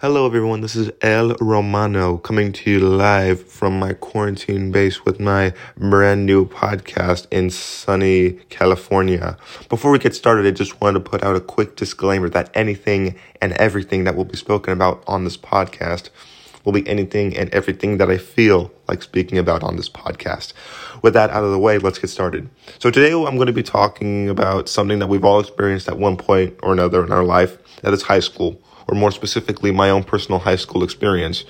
Hello, everyone. This is El Romano coming to you live from my quarantine base with my brand new podcast in sunny California. Before we get started, I just wanted to put out a quick disclaimer that anything and everything that will be spoken about on this podcast will be anything and everything that I feel like speaking about on this podcast. With that out of the way, let's get started. So today I'm going to be talking about something that we've all experienced at one point or another in our life, that is high school or more specifically, my own personal high school experience.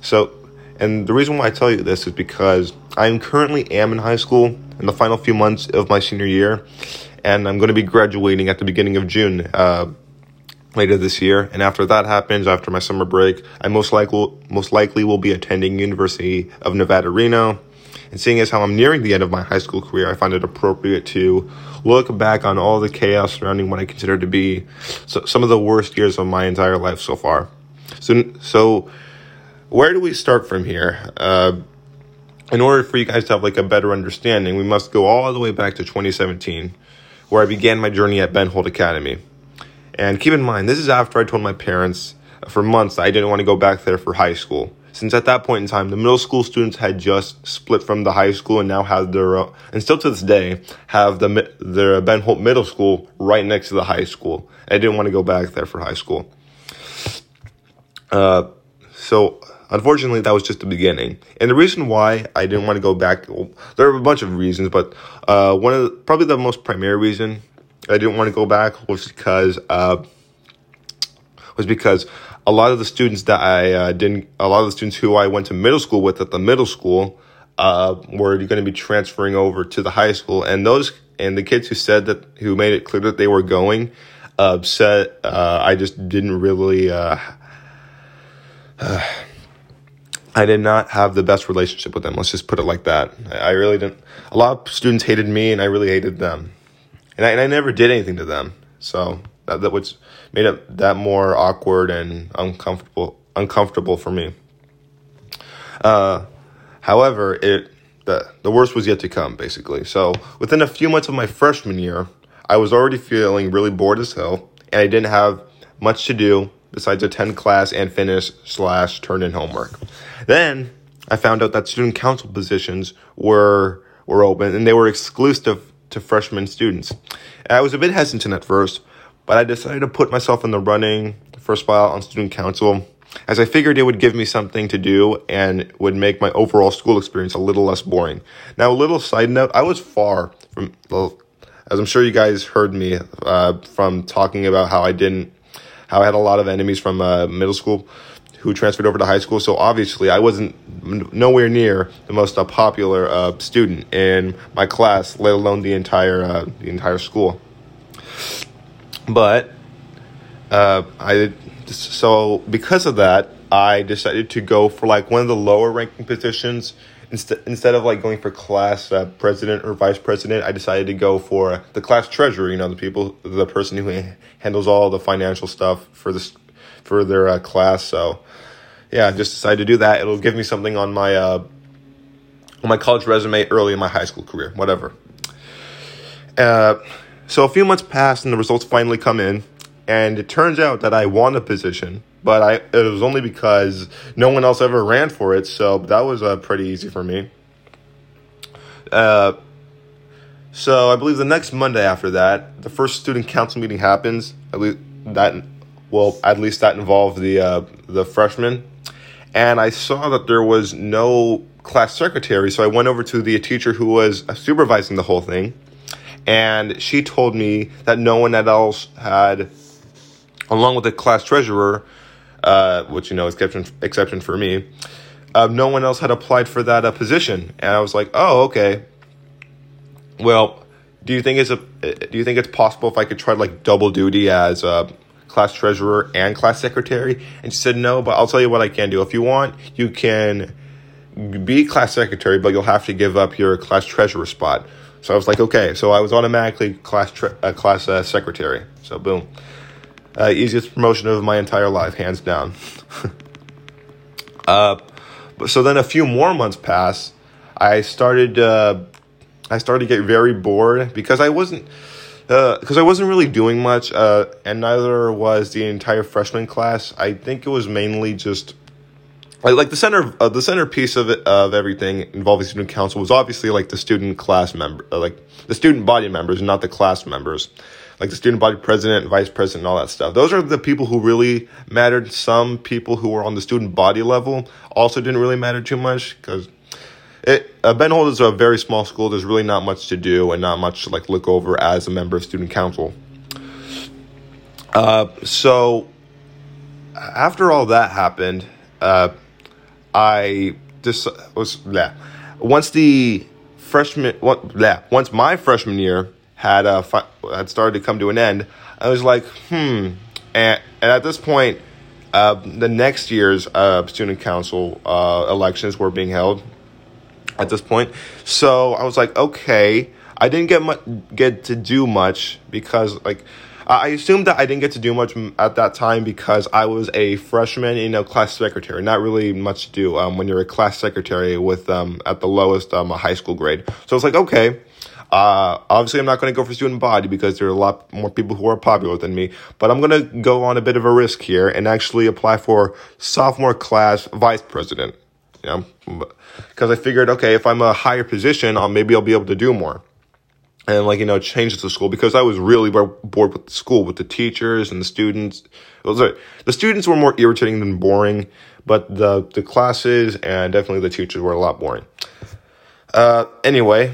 So, and the reason why I tell you this is because I currently am in high school in the final few months of my senior year, and I'm going to be graduating at the beginning of June. Uh, later this year and after that happens after my summer break i most likely most likely will be attending university of nevada reno and seeing as how i'm nearing the end of my high school career i find it appropriate to look back on all the chaos surrounding what I consider to be so, some of the worst years of my entire life so far. So, so where do we start from here? Uh, in order for you guys to have like a better understanding, we must go all the way back to 2017, where I began my journey at Ben Holt Academy. And keep in mind, this is after I told my parents for months I didn't want to go back there for high school since at that point in time, the middle school students had just split from the high school and now have their, and still to this day, have the their Ben Holt Middle School right next to the high school. I didn't want to go back there for high school. Uh, so unfortunately, that was just the beginning. And the reason why I didn't want to go back, well, there are a bunch of reasons, but uh, one of the, probably the most primary reason I didn't want to go back was because uh, was because a lot of the students that I uh, didn't, a lot of the students who I went to middle school with at the middle school uh, were going to be transferring over to the high school, and those and the kids who said that who made it clear that they were going uh, uh, I just didn't really. Uh, I did not have the best relationship with them. Let's just put it like that. I really didn't. A lot of students hated me, and I really hated them, and I, and I never did anything to them. So that, that which made it that more awkward and uncomfortable uncomfortable for me. Uh, however, it the the worst was yet to come, basically. So within a few months of my freshman year, I was already feeling really bored as hell, and I didn't have much to do besides attend class and finish slash turn in homework. Then I found out that student council positions were were open and they were exclusive to freshman students. I was a bit hesitant at first, but I decided to put myself in the running for a spot on student council as I figured it would give me something to do and would make my overall school experience a little less boring. Now, a little side note, I was far from, well, as I'm sure you guys heard me uh, from talking about how I didn't, how I had a lot of enemies from uh, middle school who transferred over to high school. So obviously, I wasn't nowhere near the most uh, popular uh, student in my class, let alone the entire uh, the entire school. But uh, I so because of that, I decided to go for like one of the lower ranking positions instead instead of like going for class uh, president or vice president. I decided to go for the class treasurer. You know, the people, the person who handles all the financial stuff for this for their uh, class. So yeah, I just decided to do that. It'll give me something on my uh, on my college resume early in my high school career, whatever. Uh, so a few months passed and the results finally come in, and it turns out that I won a position, but I it was only because no one else ever ran for it, so that was uh, pretty easy for me. Uh, so I believe the next Monday after that, the first student council meeting happens. At least that, well, at least that involved the uh, the freshmen, and I saw that there was no class secretary, so I went over to the teacher who was supervising the whole thing and she told me that no one else had, along with the class treasurer, uh, which you know is exception exception for me, uh, no one else had applied for that uh, position, and I was like, oh okay. Well, do you think it's a do you think it's possible if I could try like double duty as a class treasurer and class secretary? And she said no, but I'll tell you what I can do. If you want, you can be class secretary, but you'll have to give up your class treasurer spot. So I was like, okay. So I was automatically class uh, class uh, secretary. So boom, uh, easiest promotion of my entire life, hands down. uh, but so then a few more months pass. I started. Uh, I started to get very bored because I wasn't. because uh, I wasn't really doing much, uh, and neither was the entire freshman class. I think it was mainly just like, the center uh, the centerpiece of it of everything involving student council was obviously like the student class member, uh, like the student body members, not the class members, like the student body president, vice president, and all that stuff. Those are the people who really mattered. Some people who were on the student body level also didn't really matter too much because it uh, Ben Holt is a very small school. There's really not much to do and not much to like look over as a member of student council. Uh, so after all that happened, uh, I just was yeah. Once the freshman, what, yeah, once my freshman year had uh fi- had started to come to an end, I was like, hmm. And, and at this point, uh, the next year's uh, student council uh, elections were being held at this point. So I was like, okay, I didn't get much, get to do much because like I assumed that I didn't get to do much at that time because I was a freshman, you know, class secretary. Not really much to do um, when you're a class secretary with um, at the lowest um, a high school grade. So it's like, okay, uh, obviously I'm not going to go for student body because there are a lot more people who are popular than me. But I'm going to go on a bit of a risk here and actually apply for sophomore class vice president. Yeah, because I figured, okay, if I'm a higher position, I'll, maybe I'll be able to do more. And like, you know, change the school because I was really bored with the school, with the teachers and the students. It was like, the students were more irritating than boring, but the, the classes and definitely the teachers were a lot boring. Uh, anyway,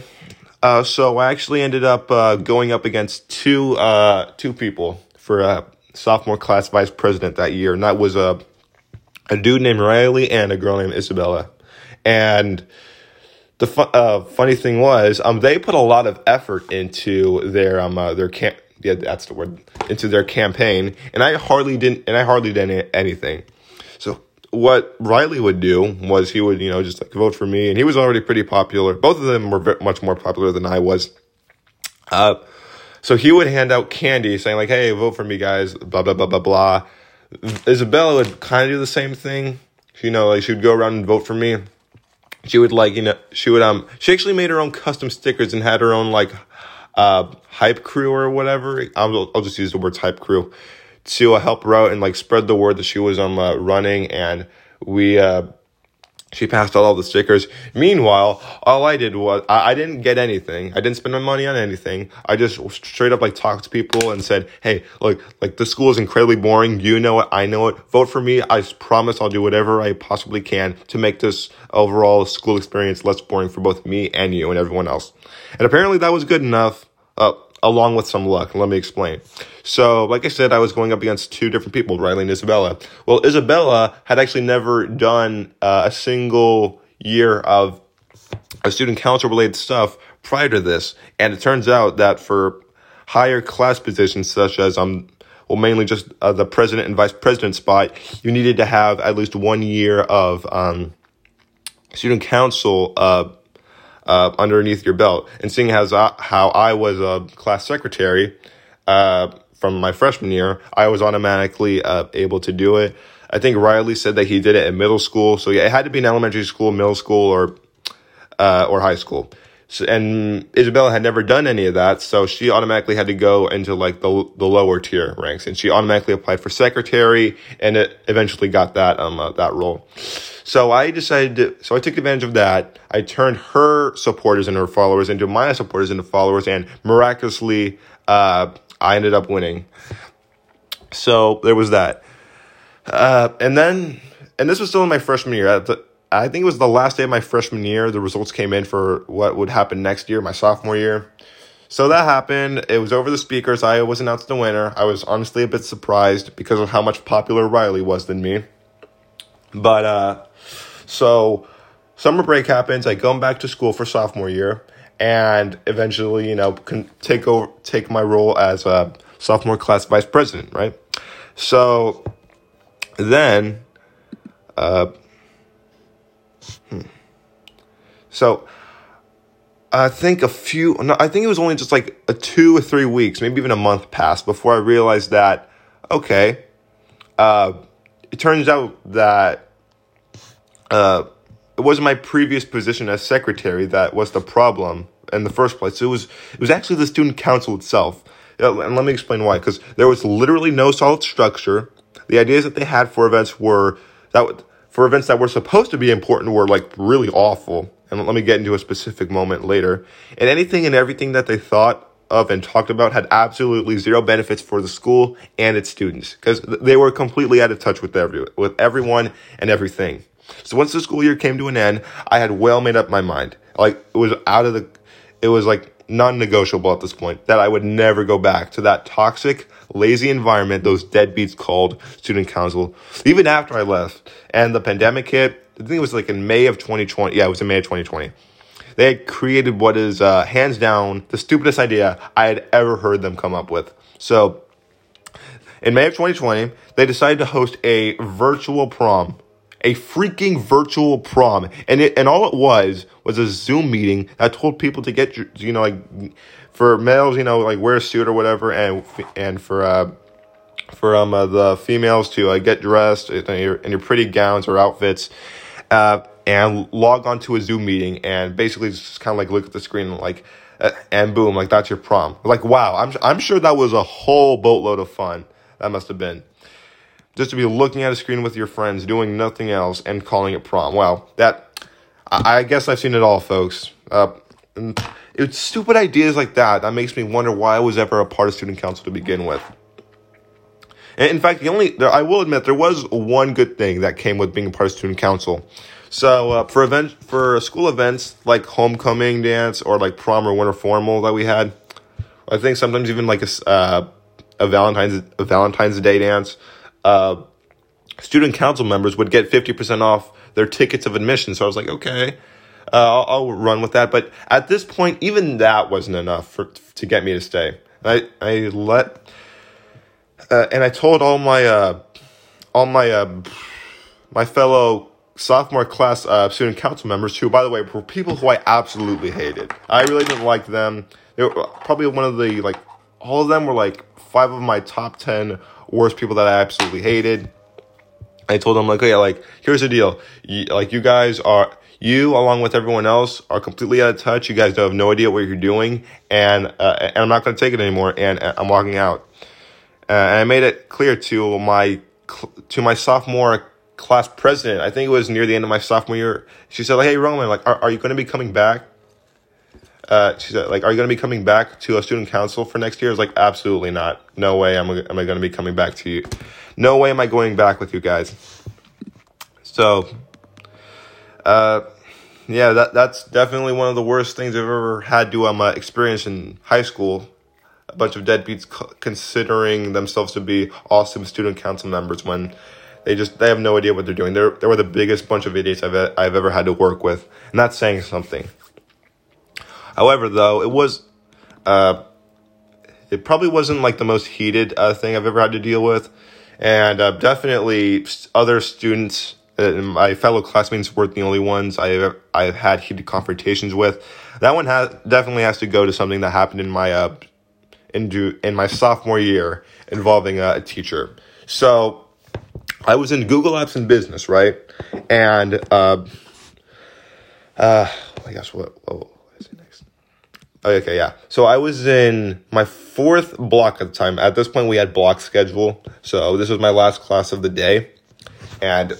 uh, so I actually ended up, uh, going up against two, uh, two people for, a sophomore class vice president that year. And that was, a a dude named Riley and a girl named Isabella. And the fu- uh, funny thing was, um, they put a lot of effort into their um uh, their camp. Yeah, that's the word. Into their campaign, and I hardly didn't, and I hardly did anything. So what Riley would do was he would, you know, just like vote for me, and he was already pretty popular. Both of them were very, much more popular than I was. Uh, so he would hand out candy, saying like, "Hey, vote for me, guys." Blah blah blah blah blah. Isabella would kind of do the same thing. You know, like she would go around and vote for me she would like you know she would um she actually made her own custom stickers and had her own like uh hype crew or whatever. I'll, I'll just use the words hype crew to uh, help her out and like spread the word that she was um uh, running. And we uh she passed out all the stickers. Meanwhile, all I did was I, I, didn't get anything. I didn't spend my money on anything. I just straight up like talked to people and said, "Hey, look, like the school is incredibly boring. You know it. I know it. Vote for me. I promise I'll do whatever I possibly can to make this overall school experience less boring for both me and you and everyone else." And apparently that was good enough. Uh, along with some luck. Let me explain. So, like I said, I was going up against two different people, Riley and Isabella. Well, Isabella had actually never done uh, a single year of a student council related stuff prior to this, and it turns out that for higher class positions such as um well mainly just uh, the president and vice president spot, you needed to have at least one year of um student council uh uh, underneath your belt. And seeing as I, how I was a class secretary uh, from my freshman year, I was automatically uh, able to do it. I think Riley said that he did it in middle school. So yeah, it had to be in elementary school, middle school, or uh, or high school. And Isabella had never done any of that, so she automatically had to go into like the the lower tier ranks, and she automatically applied for secretary, and it eventually got that um uh, that role. So I decided to, so I took advantage of that. I turned her supporters and her followers into my supporters into followers, and miraculously, uh, I ended up winning. So there was that. Uh, and then, and this was still in my freshman year. At the, I think it was the last day of my freshman year. The results came in for what would happen next year, my sophomore year. So that happened. It was over the speakers. I was announced the winner. I was honestly a bit surprised because of how much popular Riley was than me. But uh, so summer break happens. I go back to school for sophomore year, and eventually, you know, can take over, take my role as a sophomore class vice president, right? So then, uh, hmm. So I think a few, no, I think it was only just like a two or three weeks, maybe even a month passed before I realized that, okay, uh, it turns out that uh, it wasn't my previous position as secretary that was the problem in the first place. It was it was actually the student council itself. and let me explain why. Because there was literally no solid structure. The ideas that they had for events were that for events that were supposed to be important were like really awful. And let me get into a specific moment later. And anything and everything that they thought of and talked about had absolutely zero benefits for the school and its students because they were completely out of touch with every with everyone and everything. So once the school year came to an end, I had well made up my mind. Like it was out of the, it was like non-negotiable at this point that I would never go back to that toxic, lazy environment those deadbeats called student council. Even after I left and the pandemic hit, I think it was like in May of 2020. Yeah, it was in May of 2020. They had created what is uh, hands down the stupidest idea I had ever heard them come up with. So, in May of 2020, they decided to host a virtual prom a freaking virtual prom. And it, and all it was was a Zoom meeting that told people to get, you know, like for males, you know, like wear a suit or whatever, and and for uh, for um uh, the females to uh, get dressed in your, in your pretty gowns or outfits, uh, and log onto a Zoom meeting and basically just kind of like look at the screen and like. Uh, and boom, like that's your prom. Like wow, I'm I'm sure that was a whole boatload of fun. That must have been just to be looking at a screen with your friends, doing nothing else, and calling it prom. Well, that I, I guess I've seen it all, folks. Uh, it's stupid ideas like that that makes me wonder why I was ever a part of student council to begin with. And in fact, the only I will admit there was one good thing that came with being a part of student council. So uh, for event for school events like homecoming dance or like prom or winter formal that we had, I think sometimes even like a uh, a Valentine's a Valentine's Day dance uh, student council members would get 50% off their tickets of admission. So I was like, okay, uh, I'll, I'll, run with that. But at this point, even that wasn't enough for to get me to stay. I I let uh, and I told all my uh, all my uh, my fellow sophomore class uh, student council members, who by the way were people who I absolutely hated. I really didn't like them. They were probably one of the like all of them were like five of my top ten worst people that I absolutely hated. I told them like, okay, like here's the deal. You, like you guys are you along with everyone else are completely out of touch. You guys have no idea what you're doing, and uh, and I'm not going to take it anymore. And I'm walking out. Uh, and I made it clear to my to my sophomore class president. I think it was near the end of my sophomore year. She said, like, "Hey Roman, like, are, are you going to be coming back?" Uh, she said, like, are you going to be coming back to a student council for next year? I was like, absolutely not. No way am I, am I going to be coming back to you. No way am I going back with you guys. So, uh, yeah, that that's definitely one of the worst things I've ever had to um, uh, experience in high school. A bunch of deadbeats c- considering themselves to be awesome student council members when they just they have no idea what they're doing. They're they were the biggest bunch of idiots I've I've ever had to work with, and that's saying something. However, though, it was, uh, it probably wasn't like the most heated uh, thing I've ever had to deal with, and uh, definitely other students, uh, my fellow classmates, weren't the only ones I've, I've had heated confrontations with. That one has definitely has to go to something that happened in my uh, in do, in my sophomore year involving a teacher. So I was in Google Apps and business, right? And uh, uh, I guess what, what Okay, yeah. So I was in my fourth block at the time. At this point, we had block schedule. So this was my last class of the day. And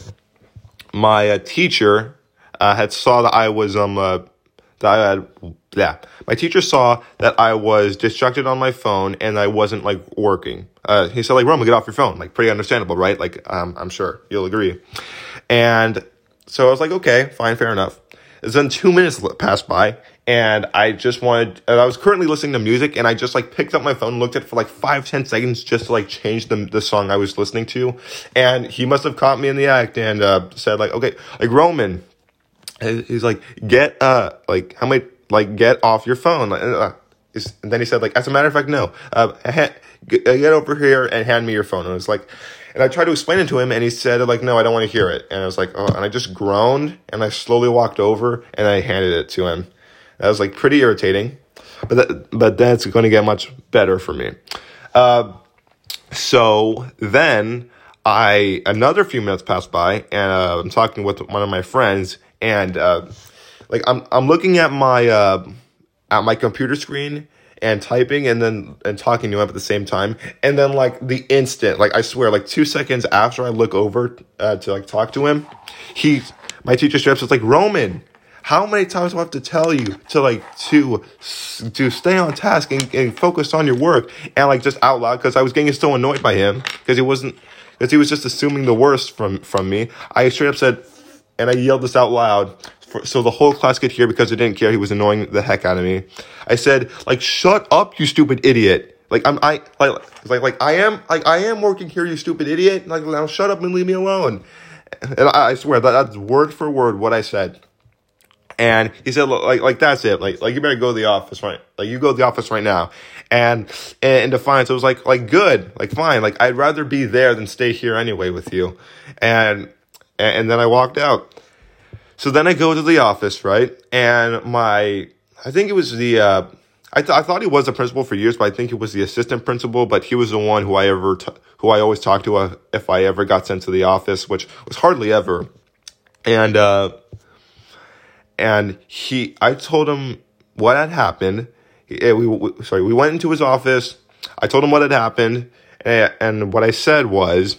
my uh, teacher uh, had saw that I was, um, uh, that I had, yeah. My teacher saw that I was distracted on my phone and I wasn't like working. Uh, he said like, Roman, get off your phone. Like pretty understandable, right? Like, um, I'm sure you'll agree. And so I was like, okay, fine, fair enough. Then two minutes passed by and I just wanted, I was currently listening to music and I just like picked up my phone, looked at it for like five, ten seconds just to like change the, the song I was listening to. And he must have caught me in the act and, uh, said like, okay, like Roman, he's like, get, uh, like, how many, like, get off your phone. Uh, and then he said like, as a matter of fact, no, uh, ha- get, over here and hand me your phone. And I was like, and I tried to explain it to him, and he said, like, no, I don't want to hear it. And I was like, oh, and I just groaned, and I slowly walked over, and I handed it to him. That was like pretty irritating, but that, but that's going to get much better for me. Uh, so then I another few minutes passed by, and uh, I'm talking with one of my friends, and uh, like I'm I'm looking at my uh, at my computer screen, and typing and then and talking to him at the same time and then like the instant like i swear like two seconds after i look over uh, to like talk to him he my teacher strips was like roman how many times do I have to tell you to like to to stay on task and, and focus on your work and like just out loud because I was getting so annoyed by him because he wasn't because he was just assuming the worst from from me. I straight up said, and I yelled this out loud for, so the whole class could hear because I didn't care. He was annoying the heck out of me. I said, like, shut up, you stupid idiot. Like I'm I like like like I am like I am working here, you stupid idiot. Like now shut up and leave me alone. And I, I swear that that's word for word what I said. And he said, like, like that's it. Like, like you better go to the office right. Like you go to the office right now. And, and in defiance, it was like, like good, like fine. Like I'd rather be there than stay here anyway with you. And, and then I walked out. So then I go to the office, right? And my, I think it was the, uh, I, th- I thought he was the principal for years, but I think he was the assistant principal. But he was the one who I ever, t- who I always talked to uh, if I ever got sent to the office, which was hardly ever. And uh, and he, I told him what had happened. We, we sorry, we went into his office. I told him what had happened, and, and what I said was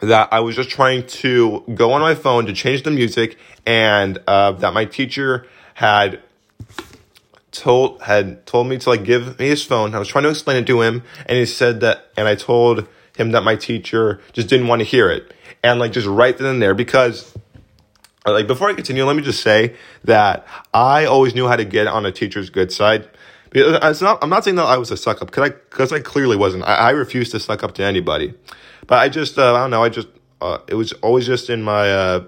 that I was just trying to go on my phone to change the music, and uh, that my teacher had told had told me to like give me his phone. I was trying to explain it to him, and he said that, and I told him that my teacher just didn't want to hear it, and like just right then and there because. Like before I continue, let me just say that I always knew how to get on a teacher's good side. It's not. I'm not saying that I was a suck up because I because I clearly wasn't. I, I refused to suck up to anybody, but I just uh, I don't know. I just uh, it was always just in my uh,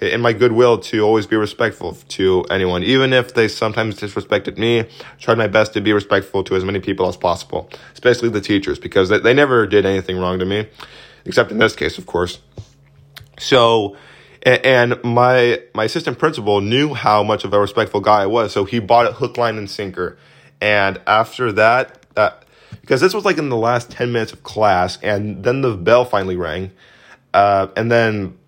in my goodwill to always be respectful to anyone, even if they sometimes disrespected me. I tried my best to be respectful to as many people as possible, especially the teachers, because they, they never did anything wrong to me, except in this case, of course. So, and my my assistant principal knew how much of a respectful guy I was, so he bought it hook, line, and sinker. And after that, that because this was like in the last ten minutes of class, and then the bell finally rang, uh, and then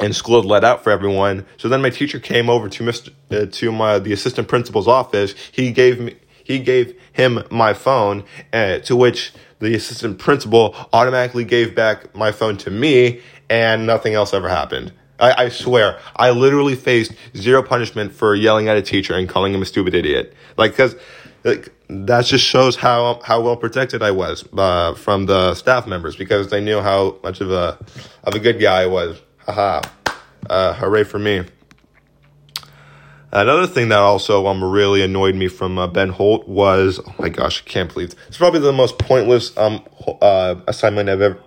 and school had let out for everyone. So then my teacher came over to Mr. Uh, to my the assistant principal's office. He gave me he gave him my phone, uh, to which the assistant principal automatically gave back my phone to me, and nothing else ever happened. I, I swear, I literally faced zero punishment for yelling at a teacher and calling him a stupid idiot. Like, cause like, that just shows how how well protected I was uh, from the staff members because they knew how much of a of a good guy I was. Haha. Uh, hooray for me. Another thing that also um really annoyed me from uh, Ben Holt was oh my gosh I can't believe it's probably the most pointless um uh assignment I've ever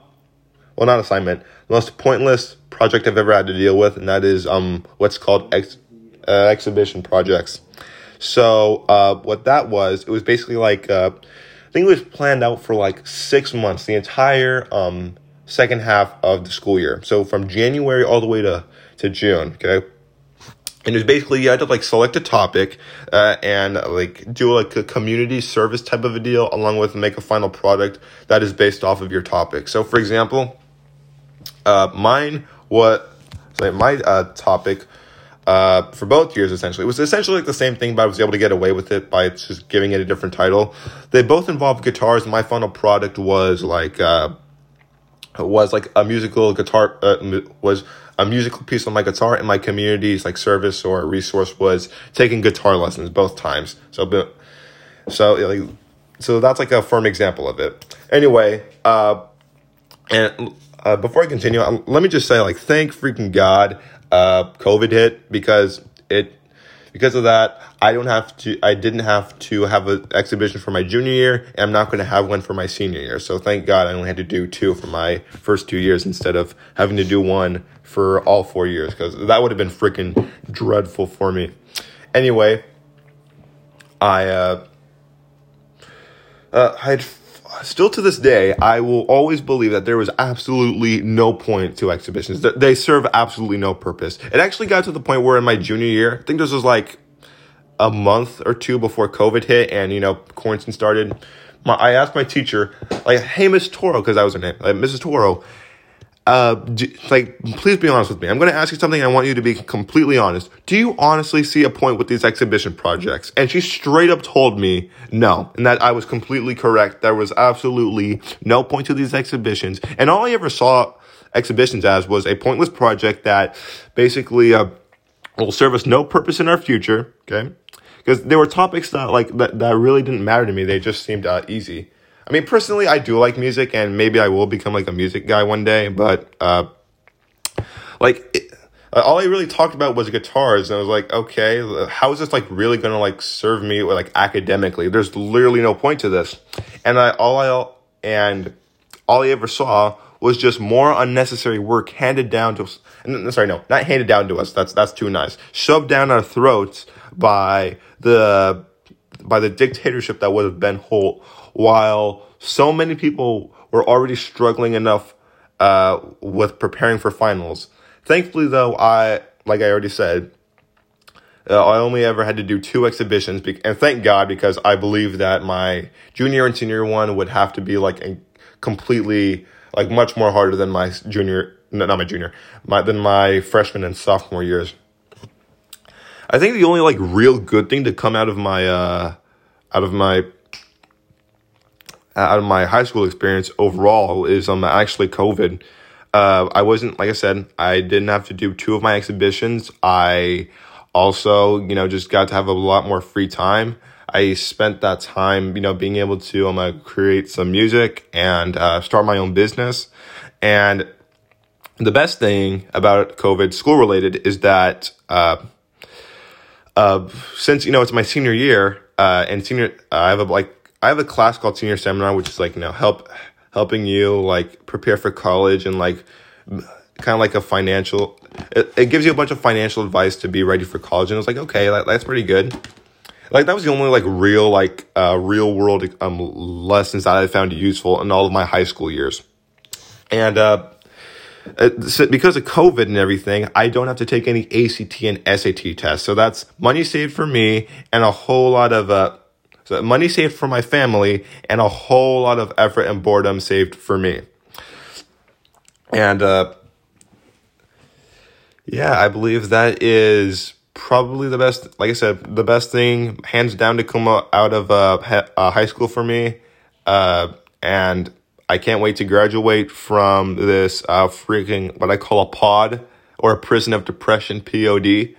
well not assignment the most pointless project I've ever had to deal with and that is um what's called ex, uh, exhibition projects. So uh, what that was it was basically like uh, I think it was planned out for like six months the entire um second half of the school year. So from January all the way to, to June, okay? And it was basically you had to like select a topic uh, and like do like a community service type of a deal along with make a final product that is based off of your topic. So for example, uh, mine what my uh, topic uh, for both years essentially. It was essentially like the same thing, but I was able to get away with it by just giving it a different title. They both involved guitars. My final product was like uh, was like a musical guitar uh, was a musical piece on my guitar and my community's like service or resource was taking guitar lessons both times so so like so that's like a firm example of it anyway uh and uh, before i continue um, let me just say like thank freaking god uh covid hit because it because of that, I don't have to. I didn't have to have an exhibition for my junior year, and I'm not going to have one for my senior year. So thank God I only had to do two for my first two years instead of having to do one for all four years because that would have been freaking dreadful for me. Anyway, I uh, uh, I had still to this day, I will always believe that there was absolutely no point to exhibitions. They serve absolutely no purpose. It actually got to the point where in my junior year, I think this was like a month or two before COVID hit and, you know, quarantine started. My, I asked my teacher, like, hey, Miss Toro, because that was her name, like, Mrs. Toro, uh, do, like, please be honest with me. I'm going to ask you something. I want you to be completely honest. Do you honestly see a point with these exhibition projects? And she straight up told me no, and that I was completely correct. There was absolutely no point to these exhibitions. And all I ever saw exhibitions as was a pointless project that basically, uh, will serve us no purpose in our future. Okay. Because there were topics that like, that, that really didn't matter to me. They just seemed, uh, easy. I mean, personally, I do like music, and maybe I will become like a music guy one day. But uh, like, it, uh, all I really talked about was guitars, and I was like, okay, how is this like really gonna like serve me like academically? There's literally no point to this, and I all I and all I ever saw was just more unnecessary work handed down to us. Sorry, no, not handed down to us. That's that's too nice. Shoved down our throats by the by the dictatorship that would have been Holt while so many people were already struggling enough uh, with preparing for finals. Thankfully, though, I like I already said, uh, I only ever had to do two exhibitions, be- and thank God because I believe that my junior and senior one would have to be like completely like much more harder than my junior, no, not my junior, my than my freshman and sophomore years. I think the only like real good thing to come out of my uh out of my out of my high school experience overall is um actually COVID. Uh, I wasn't like I said, I didn't have to do two of my exhibitions. I also, you know, just got to have a lot more free time. I spent that time, you know, being able to um, uh, create some music and uh, start my own business. And the best thing about COVID, school related, is that uh, uh, since you know it's my senior year uh, and senior, I have a like I have a class called Senior Seminar, which is like you know help helping you like prepare for college and like kind of like a financial. It, it, gives you a bunch of financial advice to be ready for college, and it's like okay, that, that's pretty good. Like that was the only like real like uh, real world um, lessons that I found useful in all of my high school years, and uh, because of COVID and everything, I don't have to take any ACT and SAT tests. So that's money saved for me and a whole lot of uh, money saved for my family and a whole lot of effort and boredom saved for me. And uh, yeah, I believe that is probably the best. Like I said, the best thing, hands down, to come out of uh, uh, high school for me. Uh, and I can't wait to graduate from this uh, freaking what I call a pod or a prison of depression POD,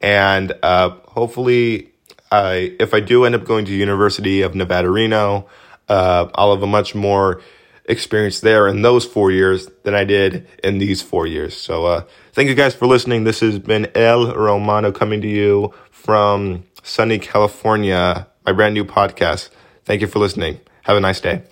and uh, hopefully I, if I do end up going to University of Nevada, Reno, uh, I'll have a much more experience there in those four years than I did in these four years. So, uh, thank you guys for listening. This has been El Romano coming to you from sunny California, my brand new podcast. Thank you for listening. Have a nice day.